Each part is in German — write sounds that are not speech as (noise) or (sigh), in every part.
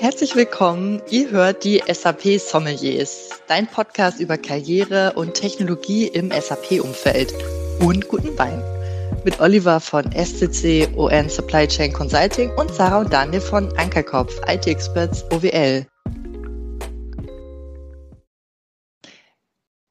Herzlich willkommen. Ihr hört die SAP Sommeliers, dein Podcast über Karriere und Technologie im SAP-Umfeld und guten Wein. Mit Oliver von SCC ON Supply Chain Consulting und Sarah und Daniel von Ankerkopf IT Experts OWL.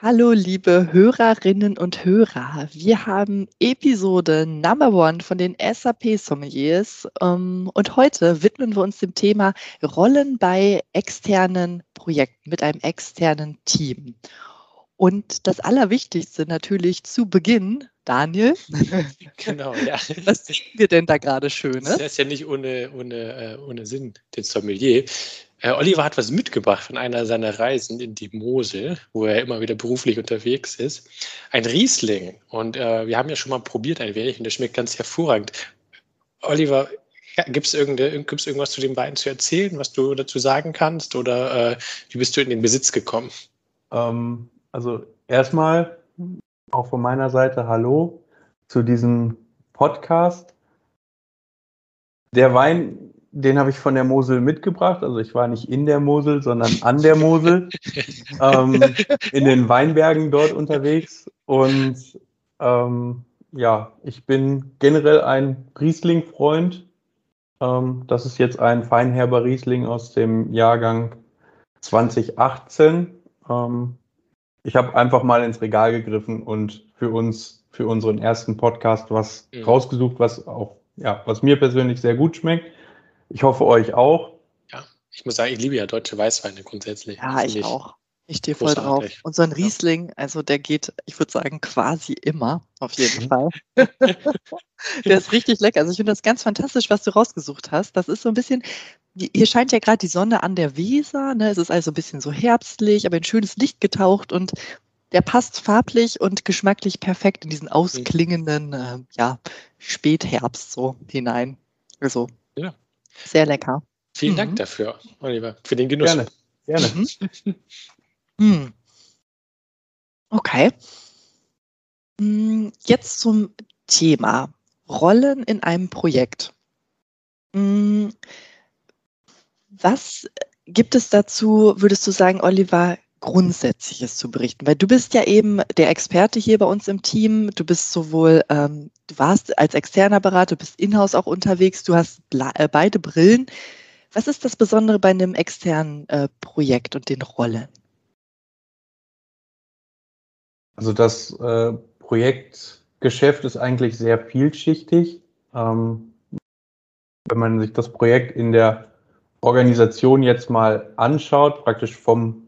Hallo, liebe Hörerinnen und Hörer. Wir haben Episode Number One von den SAP Sommeliers ähm, und heute widmen wir uns dem Thema Rollen bei externen Projekten mit einem externen Team. Und das Allerwichtigste natürlich zu Beginn, Daniel. (laughs) Genau, ja. Was sehen wir denn da gerade Schönes? Das ist ja nicht ohne, ohne, äh, ohne Sinn, den Sommelier. Äh, Oliver hat was mitgebracht von einer seiner Reisen in die Mosel, wo er immer wieder beruflich unterwegs ist. Ein Riesling. Und äh, wir haben ja schon mal probiert ein wenig und der schmeckt ganz hervorragend. Oliver, ja, gibt es irgendwas zu dem Wein zu erzählen, was du dazu sagen kannst? Oder äh, wie bist du in den Besitz gekommen? Ähm, also erstmal auch von meiner Seite Hallo zu diesem Podcast. Der Wein den habe ich von der Mosel mitgebracht. Also ich war nicht in der Mosel, sondern an der Mosel, (laughs) ähm, in den Weinbergen dort unterwegs. Und ähm, ja, ich bin generell ein Riesling-Freund. Ähm, das ist jetzt ein Feinherber Riesling aus dem Jahrgang 2018. Ähm, ich habe einfach mal ins Regal gegriffen und für uns, für unseren ersten Podcast was mhm. rausgesucht, was auch, ja, was mir persönlich sehr gut schmeckt. Ich hoffe euch auch. Ja, ich muss sagen, ich liebe ja deutsche Weißweine grundsätzlich. Ja, ich, auch. Ich stehe voll drauf. Und so ein Riesling, also der geht, ich würde sagen, quasi immer, auf jeden mhm. Fall. (laughs) der ist richtig lecker. Also ich finde das ganz fantastisch, was du rausgesucht hast. Das ist so ein bisschen, hier scheint ja gerade die Sonne an der Weser. Ne? Es ist also ein bisschen so herbstlich, aber in schönes Licht getaucht und der passt farblich und geschmacklich perfekt in diesen mhm. ausklingenden, äh, ja, Spätherbst so hinein. Also. Sehr lecker. Vielen mhm. Dank dafür, Oliver, für den Genuss. Gerne, gerne. Mhm. mhm. (laughs) Okay. Mm, jetzt zum Thema Rollen in einem Projekt. Mm, was gibt es dazu, würdest du sagen, Oliver, Grundsätzliches zu berichten? Weil du bist ja eben der Experte hier bei uns im Team. Du bist sowohl, ähm, du warst als externer Berater, du bist in-house auch unterwegs, du hast äh, beide Brillen. Was ist das Besondere bei einem externen äh, Projekt und den Rollen? Also das äh, Projektgeschäft ist eigentlich sehr vielschichtig. Ähm, wenn man sich das Projekt in der Organisation jetzt mal anschaut, praktisch vom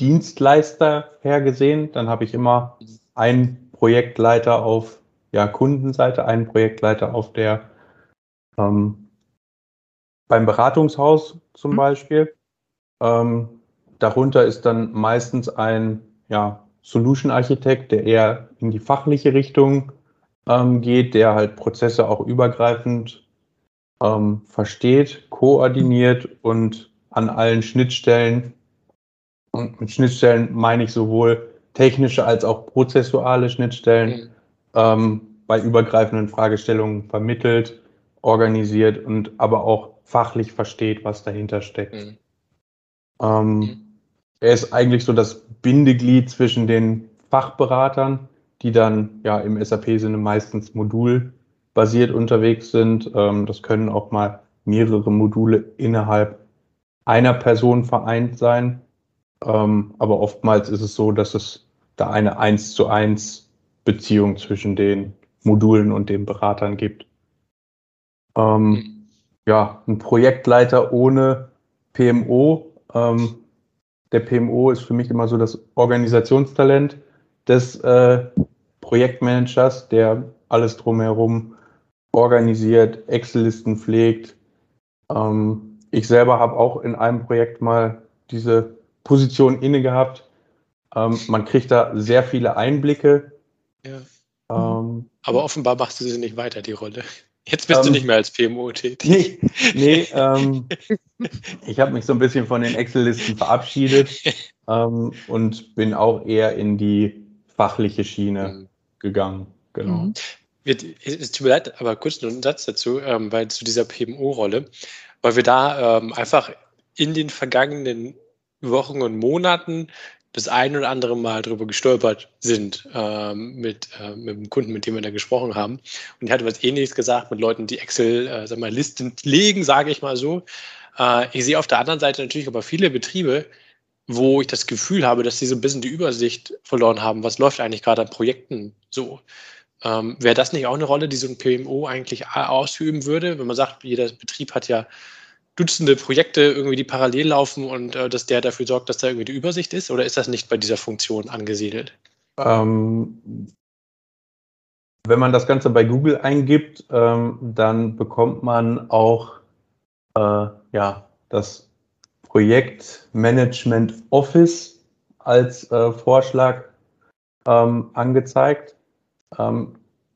Dienstleister her gesehen, dann habe ich immer einen Projektleiter auf ja, Kundenseite, einen Projektleiter auf der ähm, beim Beratungshaus zum mhm. Beispiel. Ähm, darunter ist dann meistens ein ja, Solution Architekt, der eher in die fachliche Richtung ähm, geht, der halt Prozesse auch übergreifend ähm, versteht, koordiniert und an allen Schnittstellen und mit Schnittstellen meine ich sowohl technische als auch prozessuale Schnittstellen mhm. ähm, bei übergreifenden Fragestellungen vermittelt, organisiert und aber auch fachlich versteht, was dahinter steckt. Mhm. Ähm, mhm. Er ist eigentlich so das Bindeglied zwischen den Fachberatern, die dann ja im SAP-Sinne meistens modulbasiert unterwegs sind. Ähm, das können auch mal mehrere Module innerhalb einer Person vereint sein. Ähm, aber oftmals ist es so, dass es da eine eins zu eins Beziehung zwischen den Modulen und den Beratern gibt. Ähm, mhm. ja, ein Projektleiter ohne PMO. Ähm, der PMO ist für mich immer so das Organisationstalent des äh, Projektmanagers, der alles drumherum organisiert, Excel-Listen pflegt. Ähm, ich selber habe auch in einem Projekt mal diese Position inne gehabt. Ähm, man kriegt da sehr viele Einblicke. Ja. Ähm, Aber offenbar machst du sie nicht weiter, die Rolle. Jetzt bist ähm, du nicht mehr als PMO tätig. Nee, nee (laughs) ähm, ich habe mich so ein bisschen von den Excel-Listen verabschiedet ähm, und bin auch eher in die fachliche Schiene mhm. gegangen. Genau. Mhm. Es tut mir leid, aber kurz noch einen Satz dazu, ähm, weil zu dieser PMO-Rolle, weil wir da einfach in den vergangenen Wochen und Monaten das ein oder andere Mal darüber gestolpert sind ähm, mit, äh, mit dem Kunden, mit dem wir da gesprochen haben. Und er hat was Ähnliches gesagt mit Leuten, die Excel, äh, sag mal, Listen legen, sage ich mal so. Äh, ich sehe auf der anderen Seite natürlich aber viele Betriebe, wo ich das Gefühl habe, dass sie so ein bisschen die Übersicht verloren haben, was läuft eigentlich gerade an Projekten so. Ähm, Wäre das nicht auch eine Rolle, die so ein PMO eigentlich ausüben würde, wenn man sagt, jeder Betrieb hat ja Dutzende Projekte irgendwie, die parallel laufen und äh, dass der dafür sorgt, dass da irgendwie die Übersicht ist? Oder ist das nicht bei dieser Funktion angesiedelt? Ähm, wenn man das Ganze bei Google eingibt, ähm, dann bekommt man auch äh, ja, das Projektmanagement Office als äh, Vorschlag ähm, angezeigt. Ähm,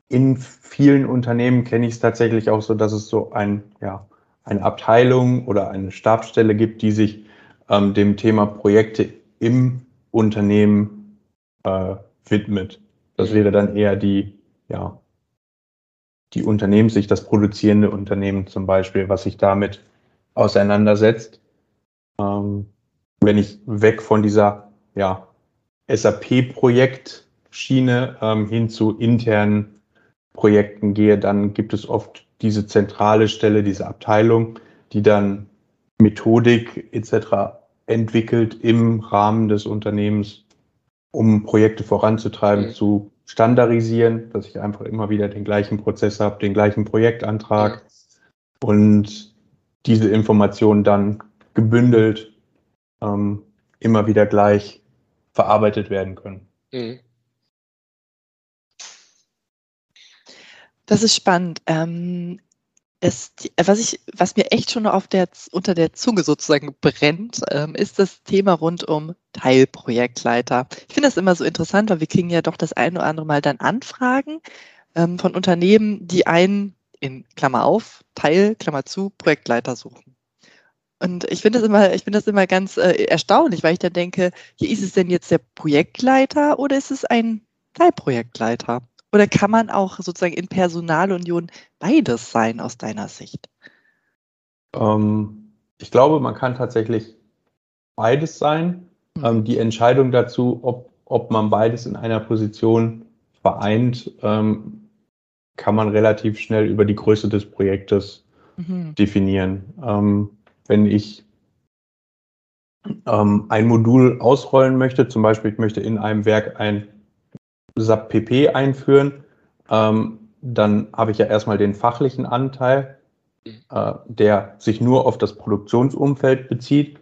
in vielen Unternehmen kenne ich es tatsächlich auch so, dass es so ein ja, eine Abteilung oder eine Stabsstelle gibt, die sich ähm, dem Thema Projekte im Unternehmen äh, widmet. Das wäre dann eher die, ja, die Unternehmenssicht, das produzierende Unternehmen zum Beispiel, was sich damit auseinandersetzt. Ähm, wenn ich weg von dieser ja, SAP-Projektschiene ähm, hin zu internen Projekten gehe, dann gibt es oft diese zentrale Stelle, diese Abteilung, die dann Methodik etc. entwickelt im Rahmen des Unternehmens, um Projekte voranzutreiben, mhm. zu standardisieren, dass ich einfach immer wieder den gleichen Prozess habe, den gleichen Projektantrag mhm. und diese Informationen dann gebündelt ähm, immer wieder gleich verarbeitet werden können. Mhm. Das ist spannend. Ähm, es, was, ich, was mir echt schon auf der, unter der Zunge sozusagen brennt, ähm, ist das Thema rund um Teilprojektleiter. Ich finde das immer so interessant, weil wir kriegen ja doch das ein oder andere Mal dann Anfragen ähm, von Unternehmen, die einen in Klammer auf, Teil, Klammer zu, Projektleiter suchen. Und ich finde das immer, ich finde das immer ganz äh, erstaunlich, weil ich dann denke, hier ist es denn jetzt der Projektleiter oder ist es ein Teilprojektleiter? Oder kann man auch sozusagen in Personalunion beides sein aus deiner Sicht? Ähm, ich glaube, man kann tatsächlich beides sein. Mhm. Ähm, die Entscheidung dazu, ob, ob man beides in einer Position vereint, ähm, kann man relativ schnell über die Größe des Projektes mhm. definieren. Ähm, wenn ich ähm, ein Modul ausrollen möchte, zum Beispiel ich möchte in einem Werk ein SAP PP einführen, ähm, dann habe ich ja erstmal den fachlichen Anteil, äh, der sich nur auf das Produktionsumfeld bezieht.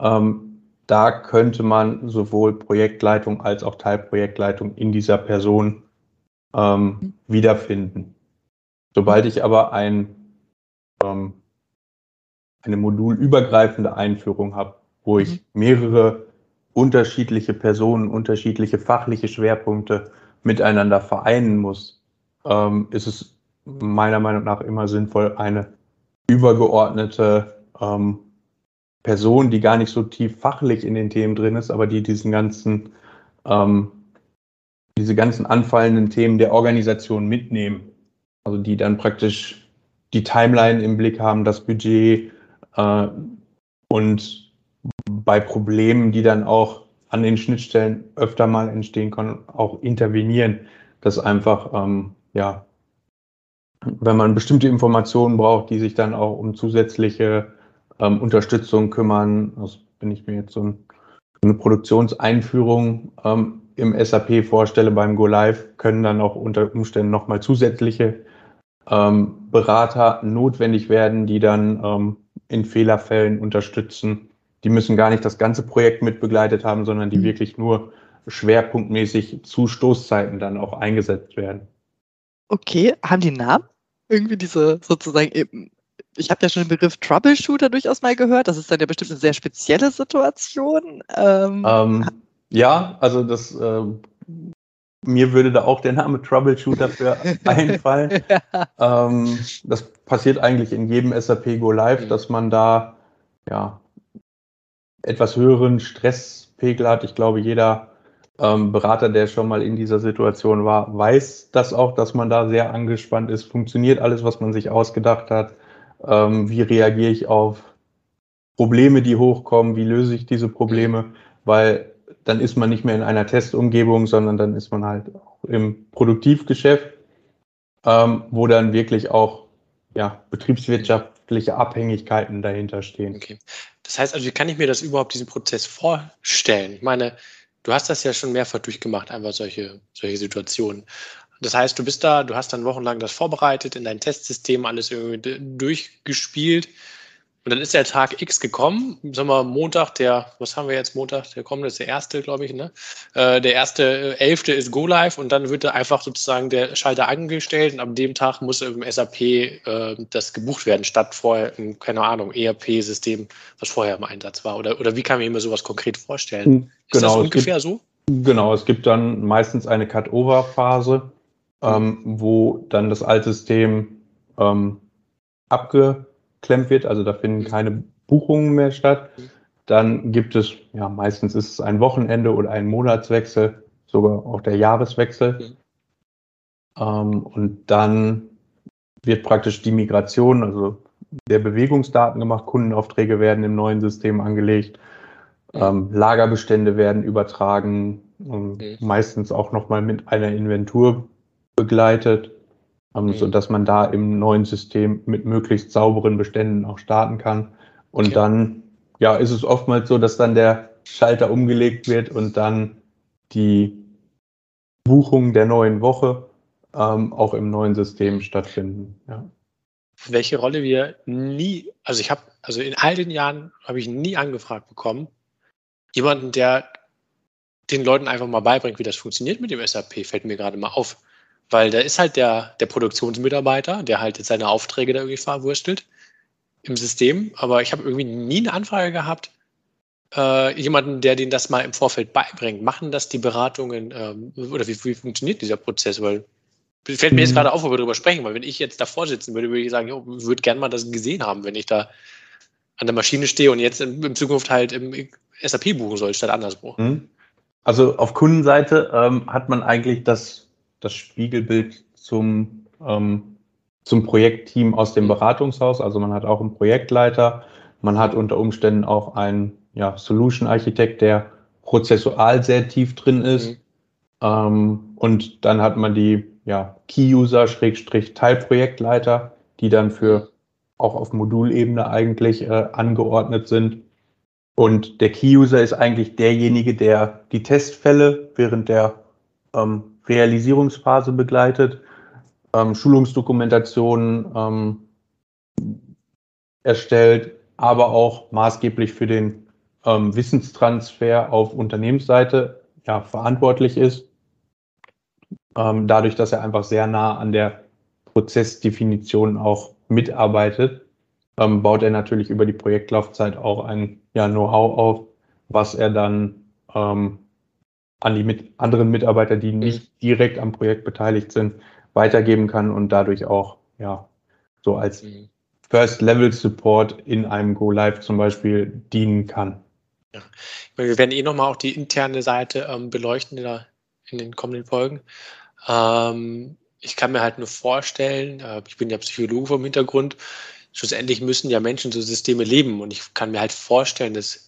Ähm, da könnte man sowohl Projektleitung als auch Teilprojektleitung in dieser Person ähm, wiederfinden. Sobald ich aber ein, ähm, eine modulübergreifende Einführung habe, wo ich mhm. mehrere unterschiedliche Personen, unterschiedliche fachliche Schwerpunkte miteinander vereinen muss, ähm, ist es meiner Meinung nach immer sinnvoll, eine übergeordnete ähm, Person, die gar nicht so tief fachlich in den Themen drin ist, aber die diesen ganzen, ähm, diese ganzen anfallenden Themen der Organisation mitnehmen. Also die dann praktisch die Timeline im Blick haben, das Budget äh, und bei Problemen, die dann auch an den Schnittstellen öfter mal entstehen können, auch intervenieren. dass einfach, ähm, ja, wenn man bestimmte Informationen braucht, die sich dann auch um zusätzliche ähm, Unterstützung kümmern, also wenn ich mir jetzt so, ein, eine Produktionseinführung ähm, im SAP vorstelle beim Go Live, können dann auch unter Umständen nochmal zusätzliche ähm, Berater notwendig werden, die dann ähm, in Fehlerfällen unterstützen die müssen gar nicht das ganze Projekt mit begleitet haben, sondern die mhm. wirklich nur schwerpunktmäßig zu Stoßzeiten dann auch eingesetzt werden. Okay, haben die Namen? Irgendwie diese sozusagen eben. Ich habe ja schon den Begriff Troubleshooter durchaus mal gehört. Das ist dann ja bestimmt eine sehr spezielle Situation. Ähm, ähm, ja, also das äh, mir würde da auch der Name Troubleshooter für (laughs) einfallen. ja. ähm, das passiert eigentlich in jedem SAP Go Live, mhm. dass man da ja etwas höheren Stresspegel hat. Ich glaube, jeder ähm, Berater, der schon mal in dieser Situation war, weiß das auch, dass man da sehr angespannt ist. Funktioniert alles, was man sich ausgedacht hat? Ähm, wie reagiere ich auf Probleme, die hochkommen, wie löse ich diese Probleme, weil dann ist man nicht mehr in einer Testumgebung, sondern dann ist man halt auch im Produktivgeschäft, ähm, wo dann wirklich auch ja, betriebswirtschaftliche Abhängigkeiten dahinter stehen. Okay. Das heißt also, wie kann ich mir das überhaupt, diesen Prozess vorstellen? Ich meine, du hast das ja schon mehrfach durchgemacht, einfach solche, solche Situationen. Das heißt, du bist da, du hast dann wochenlang das vorbereitet, in dein Testsystem alles irgendwie durchgespielt und dann ist der Tag X gekommen, sagen wir Montag, der, was haben wir jetzt Montag, der kommende ist der erste, glaube ich, ne? Äh, der erste, äh, elfte ist Go Live und dann wird da einfach sozusagen der Schalter angestellt und ab dem Tag muss im SAP äh, das gebucht werden, statt vorher in, keine Ahnung, ERP-System, was vorher im Einsatz war. Oder, oder wie kann ich mir sowas konkret vorstellen? Genau, ist das ungefähr gibt, so? Genau, es gibt dann meistens eine Cut-Over-Phase, ähm, wo dann das Altsystem ähm, abge abgeklemmt wird, also da finden keine Buchungen mehr statt. Dann gibt es, ja, meistens ist es ein Wochenende oder ein Monatswechsel, sogar auch der Jahreswechsel. Ähm, und dann wird praktisch die Migration, also der Bewegungsdaten gemacht, Kundenaufträge werden im neuen System angelegt, ähm, Lagerbestände werden übertragen, ähm, meistens auch nochmal mit einer Inventur begleitet ähm, mhm. sodass man da im neuen System mit möglichst sauberen Beständen auch starten kann. Und okay. dann, ja, ist es oftmals so, dass dann der Schalter umgelegt wird und dann die Buchungen der neuen Woche ähm, auch im neuen System stattfinden. Ja. Welche Rolle wir nie, also ich habe, also in all den Jahren habe ich nie angefragt bekommen, jemanden, der den Leuten einfach mal beibringt, wie das funktioniert mit dem SAP, fällt mir gerade mal auf. Weil da ist halt der, der Produktionsmitarbeiter, der halt jetzt seine Aufträge da irgendwie verwurstelt im System. Aber ich habe irgendwie nie eine Anfrage gehabt, äh, jemanden, der den das mal im Vorfeld beibringt. Machen das die Beratungen ähm, oder wie, wie funktioniert dieser Prozess? Weil fällt mir jetzt mhm. gerade auf, wo wir darüber sprechen, weil wenn ich jetzt davor sitzen würde, würde ich sagen, ich würde gerne mal das gesehen haben, wenn ich da an der Maschine stehe und jetzt in, in Zukunft halt im SAP buchen soll, statt anderswo. Mhm. Also auf Kundenseite ähm, hat man eigentlich das das Spiegelbild zum, ähm, zum Projektteam aus dem Beratungshaus. Also man hat auch einen Projektleiter, man hat unter Umständen auch einen ja, Solution-Architekt, der prozessual sehr tief drin ist. Mhm. Ähm, und dann hat man die ja, Key-User, Schrägstrich Teilprojektleiter, die dann für auch auf Modulebene eigentlich äh, angeordnet sind. Und der Key-User ist eigentlich derjenige, der die Testfälle während der ähm, Realisierungsphase begleitet, ähm, Schulungsdokumentationen ähm, erstellt, aber auch maßgeblich für den ähm, Wissenstransfer auf Unternehmensseite ja, verantwortlich ist. Ähm, dadurch, dass er einfach sehr nah an der Prozessdefinition auch mitarbeitet, ähm, baut er natürlich über die Projektlaufzeit auch ein ja, Know-how auf, was er dann ähm, an die mit anderen Mitarbeiter, die mhm. nicht direkt am Projekt beteiligt sind, weitergeben kann und dadurch auch ja so als mhm. First-Level-Support in einem Go-Live zum Beispiel dienen kann. Ja. Wir werden eh nochmal auch die interne Seite ähm, beleuchten in, der, in, den kommenden Folgen. Ähm, ich kann mir halt nur vorstellen, äh, ich bin ja Psychologe vom Hintergrund, schlussendlich müssen ja Menschen so Systeme leben und ich kann mir halt vorstellen, dass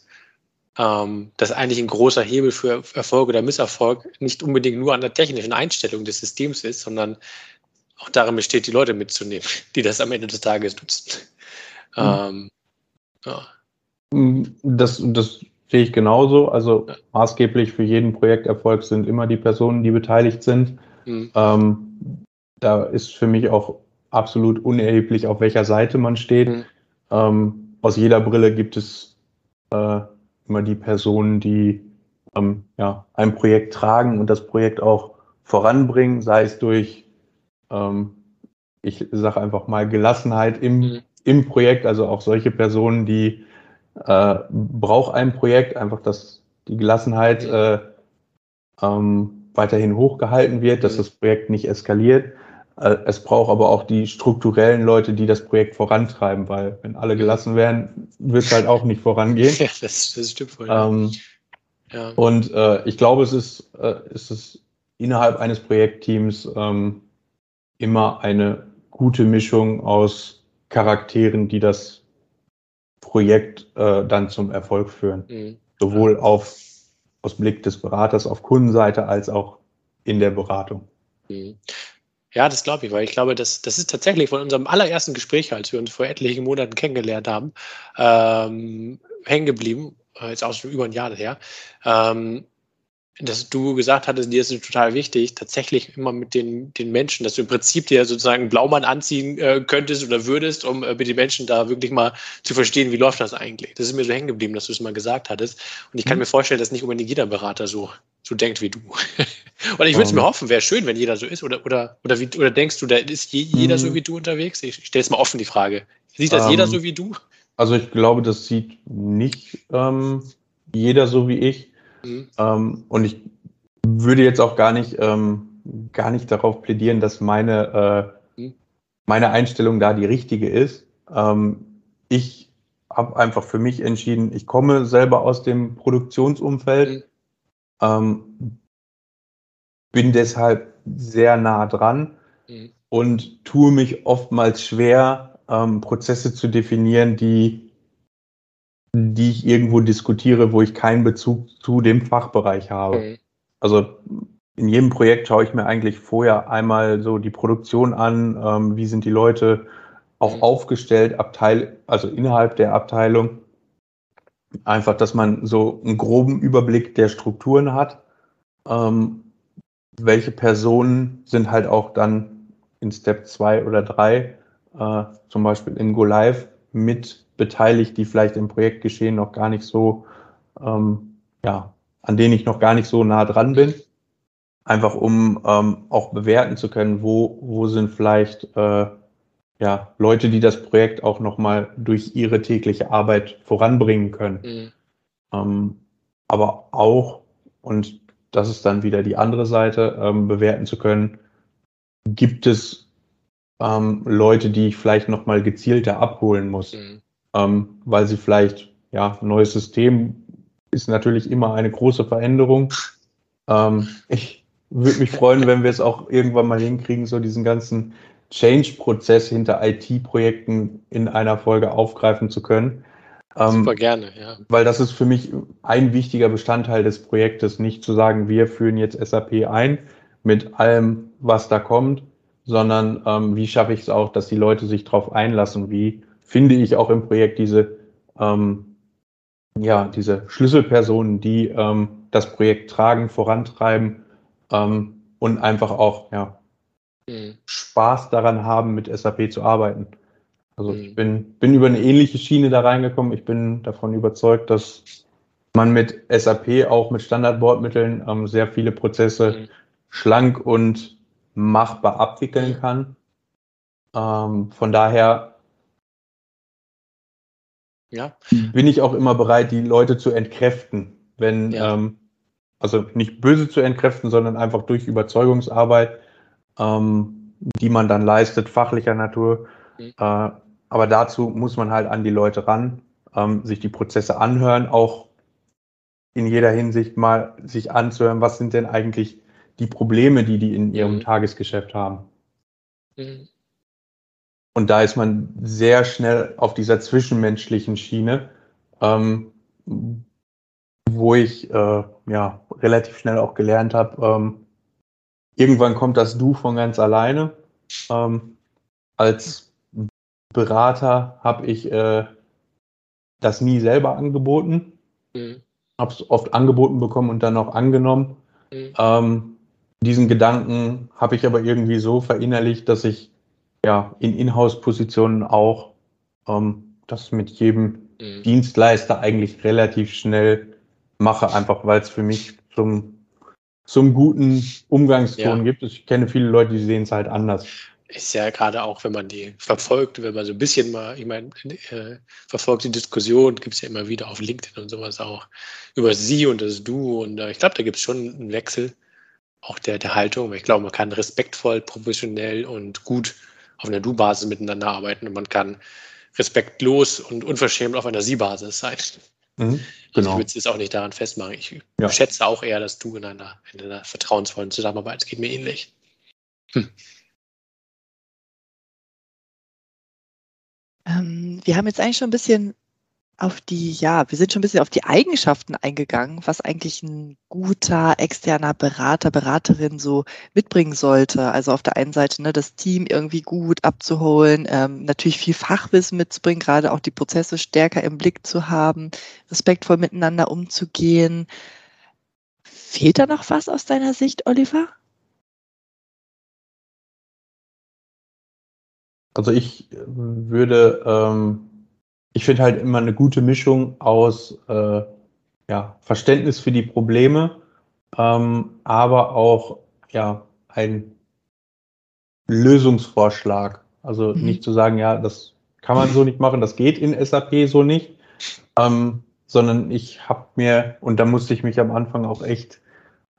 ähm, dass eigentlich ein großer Hebel für Erfolg oder Misserfolg nicht unbedingt nur an der technischen Einstellung des Systems ist, sondern auch darin besteht, die Leute mitzunehmen, (laughs) die das am Ende des Tages nutzen. Mhm. Ähm, ja. Mhm, das, das sehe ich genauso. Also ja. maßgeblich für jeden Projekterfolg sind immer die Personen, die beteiligt sind. Mhm. Ähm, da ist für mich auch absolut unerheblich, auf welcher Seite man steht. Mhm. Ähm, aus jeder Brille gibt es äh, immer die Personen, die ähm, ja, ein Projekt tragen und das Projekt auch voranbringen, sei es durch, ähm, ich sage einfach mal, Gelassenheit im, mhm. im Projekt, also auch solche Personen, die äh, braucht ein Projekt, einfach, dass die Gelassenheit mhm. äh, ähm, weiterhin hochgehalten wird, dass mhm. das Projekt nicht eskaliert. Äh, es braucht aber auch die strukturellen Leute, die das Projekt vorantreiben, weil wenn alle gelassen werden, wird es halt auch nicht vorangehen. (laughs) Ja, das, das stimmt voll. Ähm, ja. Und äh, ich glaube, es ist, äh, es ist innerhalb eines Projektteams ähm, immer eine gute Mischung aus Charakteren, die das Projekt äh, dann zum Erfolg führen. Mhm. Sowohl auf, aus Blick des Beraters auf Kundenseite als auch in der Beratung. Mhm. Ja, das glaube ich, weil ich glaube, das, das ist tatsächlich von unserem allerersten Gespräch, als wir uns vor etlichen Monaten kennengelernt haben, ähm, hängen geblieben. Äh, jetzt auch schon über ein Jahr her. Ähm, dass du gesagt hattest, dir ist es total wichtig, tatsächlich immer mit den, den Menschen, dass du im Prinzip dir sozusagen einen Blaumann anziehen äh, könntest oder würdest, um äh, mit den Menschen da wirklich mal zu verstehen, wie läuft das eigentlich. Das ist mir so hängen geblieben, dass du es mal gesagt hattest. Und ich kann mhm. mir vorstellen, dass nicht unbedingt jeder Berater so, so denkt wie du. (laughs) oder ich würde es um. mir hoffen, wäre schön, wenn jeder so ist. Oder, oder, oder, wie, oder denkst du, da ist je, jeder so wie du unterwegs? Ich stelle es mal offen, die Frage. Sieht das um, jeder ähm, so wie du? Also ich glaube, das sieht nicht ähm, jeder so wie ich. Mhm. Ähm, und ich würde jetzt auch gar nicht, ähm, gar nicht darauf plädieren, dass meine, äh, mhm. meine Einstellung da die richtige ist. Ähm, ich habe einfach für mich entschieden, ich komme selber aus dem Produktionsumfeld, mhm. Bin deshalb sehr nah dran mhm. und tue mich oftmals schwer, ähm, Prozesse zu definieren, die die ich irgendwo diskutiere, wo ich keinen Bezug zu dem Fachbereich habe. Mhm. Also in jedem Projekt schaue ich mir eigentlich vorher einmal so die Produktion an, ähm, wie sind die Leute auch mhm. aufgestellt, Abteil, also innerhalb der Abteilung. Einfach, dass man so einen groben Überblick der Strukturen hat. Ähm, welche Personen sind halt auch dann in Step 2 oder 3, äh, zum Beispiel in Go Live, mit beteiligt, die vielleicht im Projektgeschehen noch gar nicht so, ähm, ja, an denen ich noch gar nicht so nah dran bin. Einfach um ähm, auch bewerten zu können, wo, wo sind vielleicht äh, ja, Leute, die das Projekt auch nochmal durch ihre tägliche Arbeit voranbringen können. Mhm. Ähm, aber auch, und das ist dann wieder die andere Seite, ähm, bewerten zu können, gibt es ähm, Leute, die ich vielleicht nochmal gezielter abholen muss. Mhm ähm, weil sie vielleicht, ja, ein neues System ist natürlich immer eine große Veränderung. Ähm, ich würde mich freuen, wenn wir es auch irgendwann mal hinkriegen, so diesen ganzen Change-Prozess hinter IT-Projekten in einer Folge aufgreifen zu können. Ähm, Super gerne, ja. Weil das ist für mich ein wichtiger Bestandteil des Projektes, nicht zu sagen, wir führen jetzt SAP ein mit allem, was da kommt, sondern ähm, wie schaffe ich es auch, dass die Leute sich darauf einlassen, wie finde ich auch im Projekt diese, ähm, ja, diese Schlüsselpersonen, die ähm, das Projekt tragen, vorantreiben ähm, und einfach auch ja, mhm. Spaß daran haben, mit SAP zu arbeiten. Also mhm. ich bin, bin über eine ähnliche Schiene da reingekommen. Ich bin davon überzeugt, dass man mit SAP auch mit Standardbordmitteln ähm, sehr viele Prozesse mhm. schlank und machbar abwickeln kann. Ähm, von daher ja. bin ich auch immer bereit, die Leute zu entkräften. Wenn, ja. ähm, also nicht böse zu entkräften, sondern einfach durch Überzeugungsarbeit, ähm, die man dann leistet, fachlicher Natur. Mhm. Äh, aber dazu muss man halt an die Leute ran, ähm, sich die Prozesse anhören, auch in jeder Hinsicht mal sich anzuhören, was sind denn eigentlich die Probleme, die die in ihrem mhm. Tagesgeschäft haben. Mhm. Und da ist man sehr schnell auf dieser zwischenmenschlichen Schiene, ähm, wo ich äh, ja relativ schnell auch gelernt habe, ähm, irgendwann kommt das Du von ganz alleine. Ähm, als Berater habe ich äh, das nie selber angeboten. Mhm. Habe es oft angeboten bekommen und dann auch angenommen. Mhm. Ähm, diesen Gedanken habe ich aber irgendwie so verinnerlicht, dass ich ja, in Inhouse-Positionen auch ähm, das mit jedem mhm. Dienstleister eigentlich relativ schnell mache, einfach weil es für mich zum, zum guten Umgangston ja. gibt. Ich kenne viele Leute, die sehen es halt anders. Ist ja gerade auch, wenn man die verfolgt, wenn man so ein bisschen mal, ich meine, äh, verfolgt die Diskussion, gibt es ja immer wieder auf LinkedIn und sowas auch über sie und das Du. Und äh, ich glaube, da gibt es schon einen Wechsel auch der, der Haltung. Ich glaube, man kann respektvoll, professionell und gut auf einer Du-Basis miteinander arbeiten und man kann respektlos und unverschämt auf einer Sie-Basis sein. Mhm, genau. Ich würde es jetzt auch nicht daran festmachen. Ich ja. schätze auch eher, dass du in einer, in einer vertrauensvollen Zusammenarbeit, es geht mir ähnlich. Hm. Ähm, wir haben jetzt eigentlich schon ein bisschen auf die, ja, wir sind schon ein bisschen auf die Eigenschaften eingegangen, was eigentlich ein guter externer Berater, Beraterin so mitbringen sollte. Also auf der einen Seite ne, das Team irgendwie gut abzuholen, ähm, natürlich viel Fachwissen mitzubringen, gerade auch die Prozesse stärker im Blick zu haben, respektvoll miteinander umzugehen. Fehlt da noch was aus deiner Sicht, Oliver? Also ich würde ähm ich finde halt immer eine gute Mischung aus äh, ja, Verständnis für die Probleme, ähm, aber auch ja, ein Lösungsvorschlag. Also mhm. nicht zu sagen, ja, das kann man so nicht machen, das geht in SAP so nicht, ähm, sondern ich habe mir, und da musste ich mich am Anfang auch echt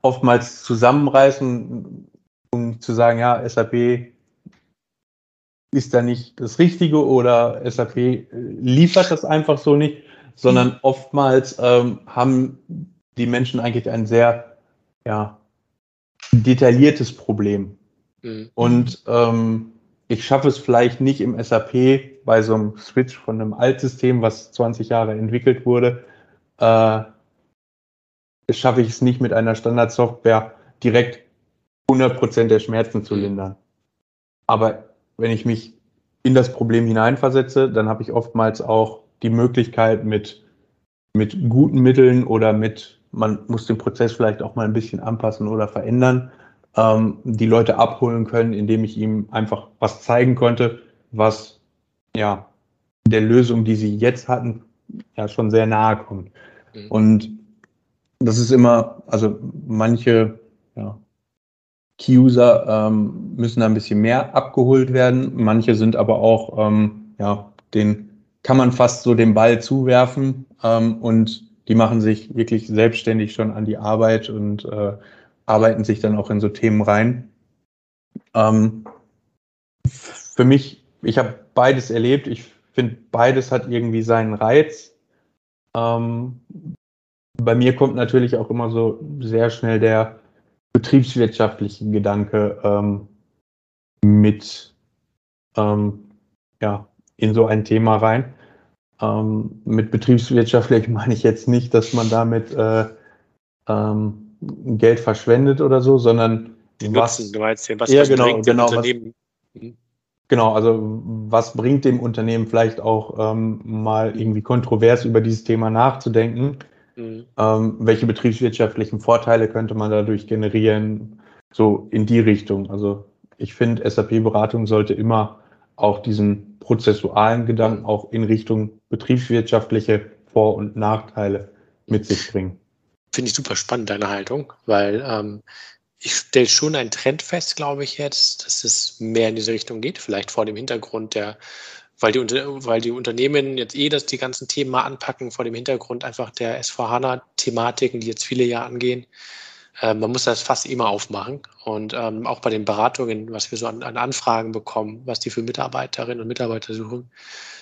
oftmals zusammenreißen, um zu sagen, ja, SAP ist da nicht das Richtige oder SAP äh, liefert das einfach so nicht, sondern mhm. oftmals ähm, haben die Menschen eigentlich ein sehr ja, detailliertes Problem. Mhm. Und ähm, ich schaffe es vielleicht nicht im SAP bei so einem Switch von einem Altsystem, was 20 Jahre entwickelt wurde, äh, schaffe ich es nicht mit einer Standardsoftware direkt 100% der Schmerzen zu mhm. lindern. Aber wenn ich mich in das Problem hineinversetze, dann habe ich oftmals auch die Möglichkeit mit, mit guten Mitteln oder mit, man muss den Prozess vielleicht auch mal ein bisschen anpassen oder verändern, ähm, die Leute abholen können, indem ich ihm einfach was zeigen konnte, was ja der Lösung, die sie jetzt hatten, ja schon sehr nahe kommt. Mhm. Und das ist immer, also manche ja, Key-User ähm, müssen da ein bisschen mehr abgeholt werden. Manche sind aber auch, ähm, ja, den kann man fast so den Ball zuwerfen ähm, und die machen sich wirklich selbstständig schon an die Arbeit und äh, arbeiten sich dann auch in so Themen rein. Ähm, für mich, ich habe beides erlebt. Ich finde, beides hat irgendwie seinen Reiz. Ähm, bei mir kommt natürlich auch immer so sehr schnell der betriebswirtschaftlichen Gedanke ähm, mit ähm, ja, in so ein Thema rein. Ähm, mit betriebswirtschaftlich (laughs) meine ich jetzt nicht, dass man damit äh, ähm, Geld verschwendet oder so, sondern den was, Nutzen, du meinst, was, ja, genau, bringt genau, dem Unternehmen. Was, mhm. genau, also was bringt dem Unternehmen vielleicht auch ähm, mal irgendwie kontrovers über dieses Thema nachzudenken Mhm. Ähm, welche betriebswirtschaftlichen Vorteile könnte man dadurch generieren? So in die Richtung. Also ich finde, SAP-Beratung sollte immer auch diesen prozessualen Gedanken auch in Richtung betriebswirtschaftliche Vor- und Nachteile mit sich bringen. Finde ich super spannend, deine Haltung, weil ähm, ich stelle schon einen Trend fest, glaube ich jetzt, dass es mehr in diese Richtung geht, vielleicht vor dem Hintergrund der weil die, weil die Unternehmen jetzt eh das, die ganzen Themen mal anpacken vor dem Hintergrund einfach der SVHANA-Thematiken, die jetzt viele Jahre angehen. Ähm, man muss das fast immer aufmachen. Und ähm, auch bei den Beratungen, was wir so an, an, Anfragen bekommen, was die für Mitarbeiterinnen und Mitarbeiter suchen,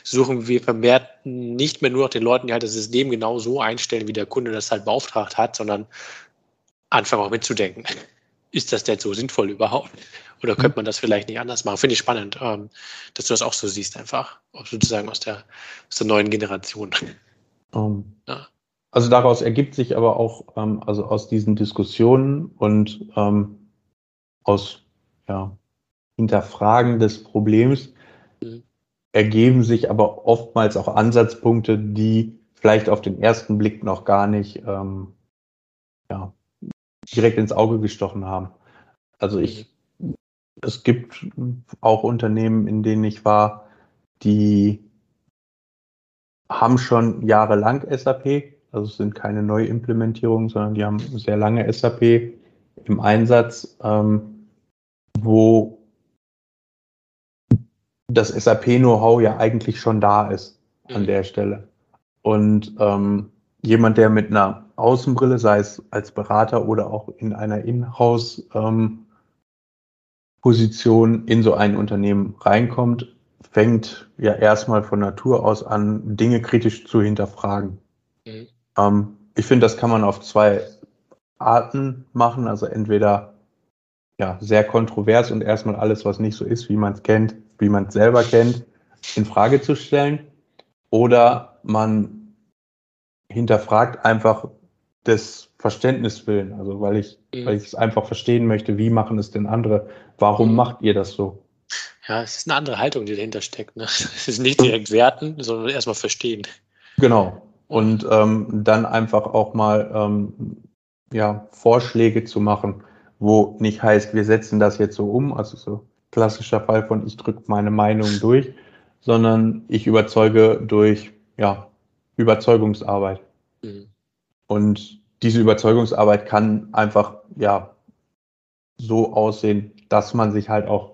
suchen wir vermehrt nicht mehr nur noch den Leuten, die halt das System genau so einstellen, wie der Kunde das halt beauftragt hat, sondern anfangen auch mitzudenken. Ist das denn so sinnvoll überhaupt? Oder könnte man das vielleicht nicht anders machen? Finde ich spannend, ähm, dass du das auch so siehst, einfach, sozusagen aus der, aus der neuen Generation. Um, ähm, ja. Also daraus ergibt sich aber auch, ähm, also aus diesen Diskussionen und ähm, aus ja, Hinterfragen des Problems mhm. ergeben sich aber oftmals auch Ansatzpunkte, die vielleicht auf den ersten Blick noch gar nicht ähm, ja, direkt ins Auge gestochen haben. Also ich es gibt auch Unternehmen, in denen ich war, die haben schon jahrelang SAP, also es sind keine Neuimplementierungen, sondern die haben sehr lange SAP im Einsatz, ähm, wo das SAP-Know-how ja eigentlich schon da ist an mhm. der Stelle. Und ähm, jemand, der mit einer Außenbrille, sei es als Berater oder auch in einer Inhouse ähm, in so ein Unternehmen reinkommt, fängt ja erstmal von Natur aus an, Dinge kritisch zu hinterfragen. Mhm. Ähm, ich finde, das kann man auf zwei Arten machen. Also entweder ja, sehr kontrovers und erstmal alles, was nicht so ist, wie man es kennt, wie man es selber kennt, in Frage zu stellen. Oder man hinterfragt einfach des Verständnis willen. Also weil ich, mhm. weil ich es einfach verstehen möchte, wie machen es denn andere? Warum mhm. macht ihr das so? Ja, es ist eine andere Haltung, die dahinter steckt. Ne? (laughs) Es ist nicht direkt werten, sondern erstmal verstehen. Genau. Und ähm, dann einfach auch mal ähm, ja, Vorschläge zu machen, wo nicht heißt, wir setzen das jetzt so um, also so klassischer Fall von ich drücke meine Meinung durch, sondern ich überzeuge durch ja, Überzeugungsarbeit. Mhm. Und diese Überzeugungsarbeit kann einfach ja so aussehen, dass man sich halt auch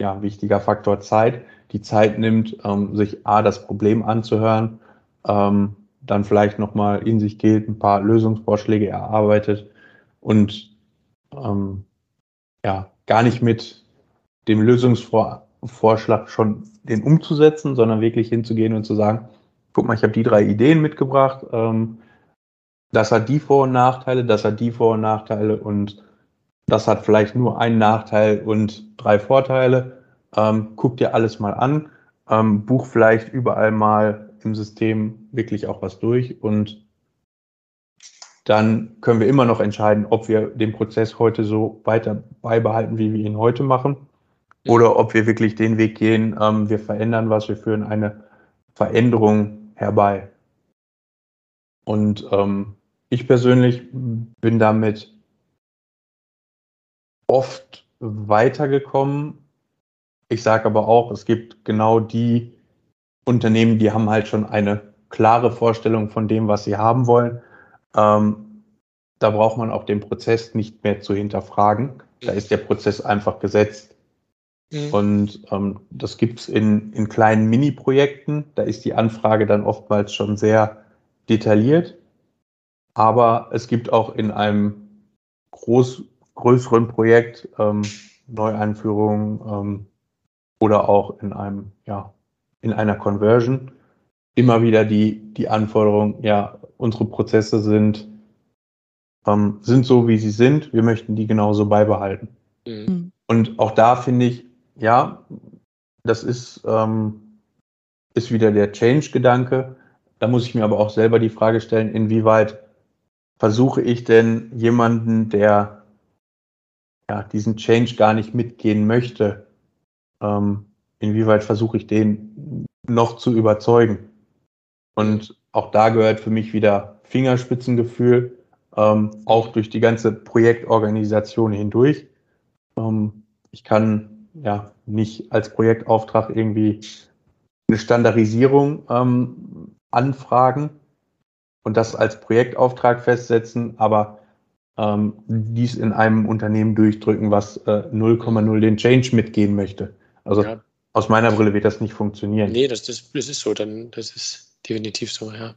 ja wichtiger Faktor Zeit, die Zeit nimmt, ähm, sich a das Problem anzuhören, ähm, dann vielleicht nochmal in sich geht, ein paar Lösungsvorschläge erarbeitet und ähm, ja, gar nicht mit dem Lösungsvorschlag schon den umzusetzen, sondern wirklich hinzugehen und zu sagen, guck mal, ich habe die drei Ideen mitgebracht, ähm, das hat die Vor- und Nachteile, das hat die Vor- und Nachteile und das hat vielleicht nur einen Nachteil und drei Vorteile. Ähm, guck dir alles mal an, ähm, buch vielleicht überall mal im System wirklich auch was durch und dann können wir immer noch entscheiden, ob wir den Prozess heute so weiter beibehalten, wie wir ihn heute machen, oder ob wir wirklich den Weg gehen, ähm, wir verändern was, wir führen eine Veränderung herbei. Und ähm, ich persönlich bin damit oft weitergekommen. Ich sage aber auch, es gibt genau die Unternehmen, die haben halt schon eine klare Vorstellung von dem, was sie haben wollen. Ähm, da braucht man auch den Prozess nicht mehr zu hinterfragen. Da ist der Prozess einfach gesetzt. Mhm. Und ähm, das gibt's in, in kleinen Mini-Projekten. Da ist die Anfrage dann oftmals schon sehr detailliert. Aber es gibt auch in einem groß, größeren Projekt ähm, Neueinführungen ähm, oder auch in einem ja, in einer Conversion immer wieder die, die Anforderung, ja, unsere Prozesse sind, ähm, sind so, wie sie sind. Wir möchten die genauso beibehalten. Mhm. Und auch da finde ich, ja, das ist, ähm, ist wieder der Change-Gedanke. Da muss ich mir aber auch selber die Frage stellen, inwieweit versuche ich denn jemanden, der ja, diesen Change gar nicht mitgehen möchte, ähm, inwieweit versuche ich den noch zu überzeugen. Und auch da gehört für mich wieder Fingerspitzengefühl, ähm, auch durch die ganze Projektorganisation hindurch. Ähm, ich kann ja nicht als Projektauftrag irgendwie eine Standardisierung ähm, anfragen und das als Projektauftrag festsetzen, aber ähm, dies in einem Unternehmen durchdrücken, was 0,0 äh, den Change mitgehen möchte. Also ja. Aus meiner Brille wird das nicht funktionieren. Nee, das, das, das ist so, dann das ist definitiv so, ja.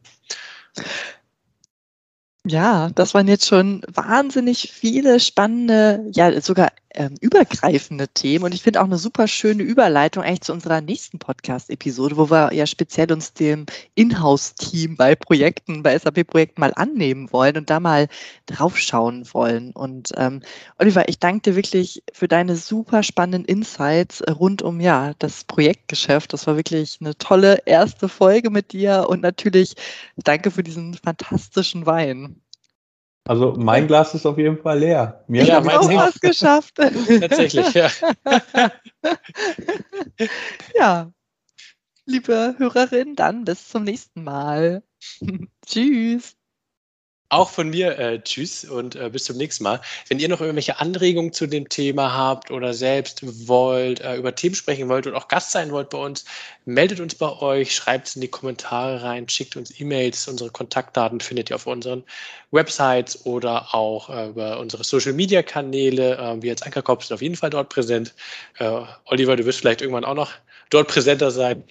Ja, das waren jetzt schon wahnsinnig viele spannende, ja sogar ähm, übergreifende Themen. Und ich finde auch eine super schöne Überleitung eigentlich zu unserer nächsten Podcast-Episode, wo wir ja speziell uns dem Inhouse-Team bei Projekten, bei SAP-Projekten mal annehmen wollen und da mal draufschauen wollen. Und ähm, Oliver, ich danke dir wirklich für deine super spannenden Insights rund um ja das Projektgeschäft. Das war wirklich eine tolle erste Folge mit dir und natürlich danke für diesen fantastischen Wein. Also mein Glas ist auf jeden Fall leer. Mir ich habe auch was geschafft. (laughs) Tatsächlich, ja. (laughs) ja. Liebe Hörerin, dann bis zum nächsten Mal. (laughs) Tschüss. Auch von mir äh, tschüss und äh, bis zum nächsten Mal. Wenn ihr noch irgendwelche Anregungen zu dem Thema habt oder selbst wollt, äh, über Themen sprechen wollt und auch Gast sein wollt bei uns, meldet uns bei euch, schreibt es in die Kommentare rein, schickt uns E-Mails. Unsere Kontaktdaten findet ihr auf unseren Websites oder auch äh, über unsere Social-Media-Kanäle. Äh, wir als Ankerkorb sind auf jeden Fall dort präsent. Äh, Oliver, du wirst vielleicht irgendwann auch noch dort präsenter sein.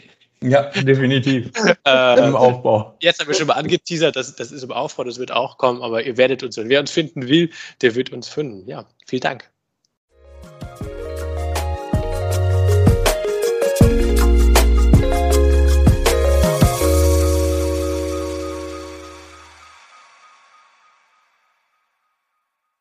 Ja, definitiv. (laughs) äh, Im Aufbau. Jetzt haben wir schon mal angeteasert, das, das ist im Aufbau, das wird auch kommen, aber ihr werdet uns, wer uns finden will, der wird uns finden. Ja, vielen Dank.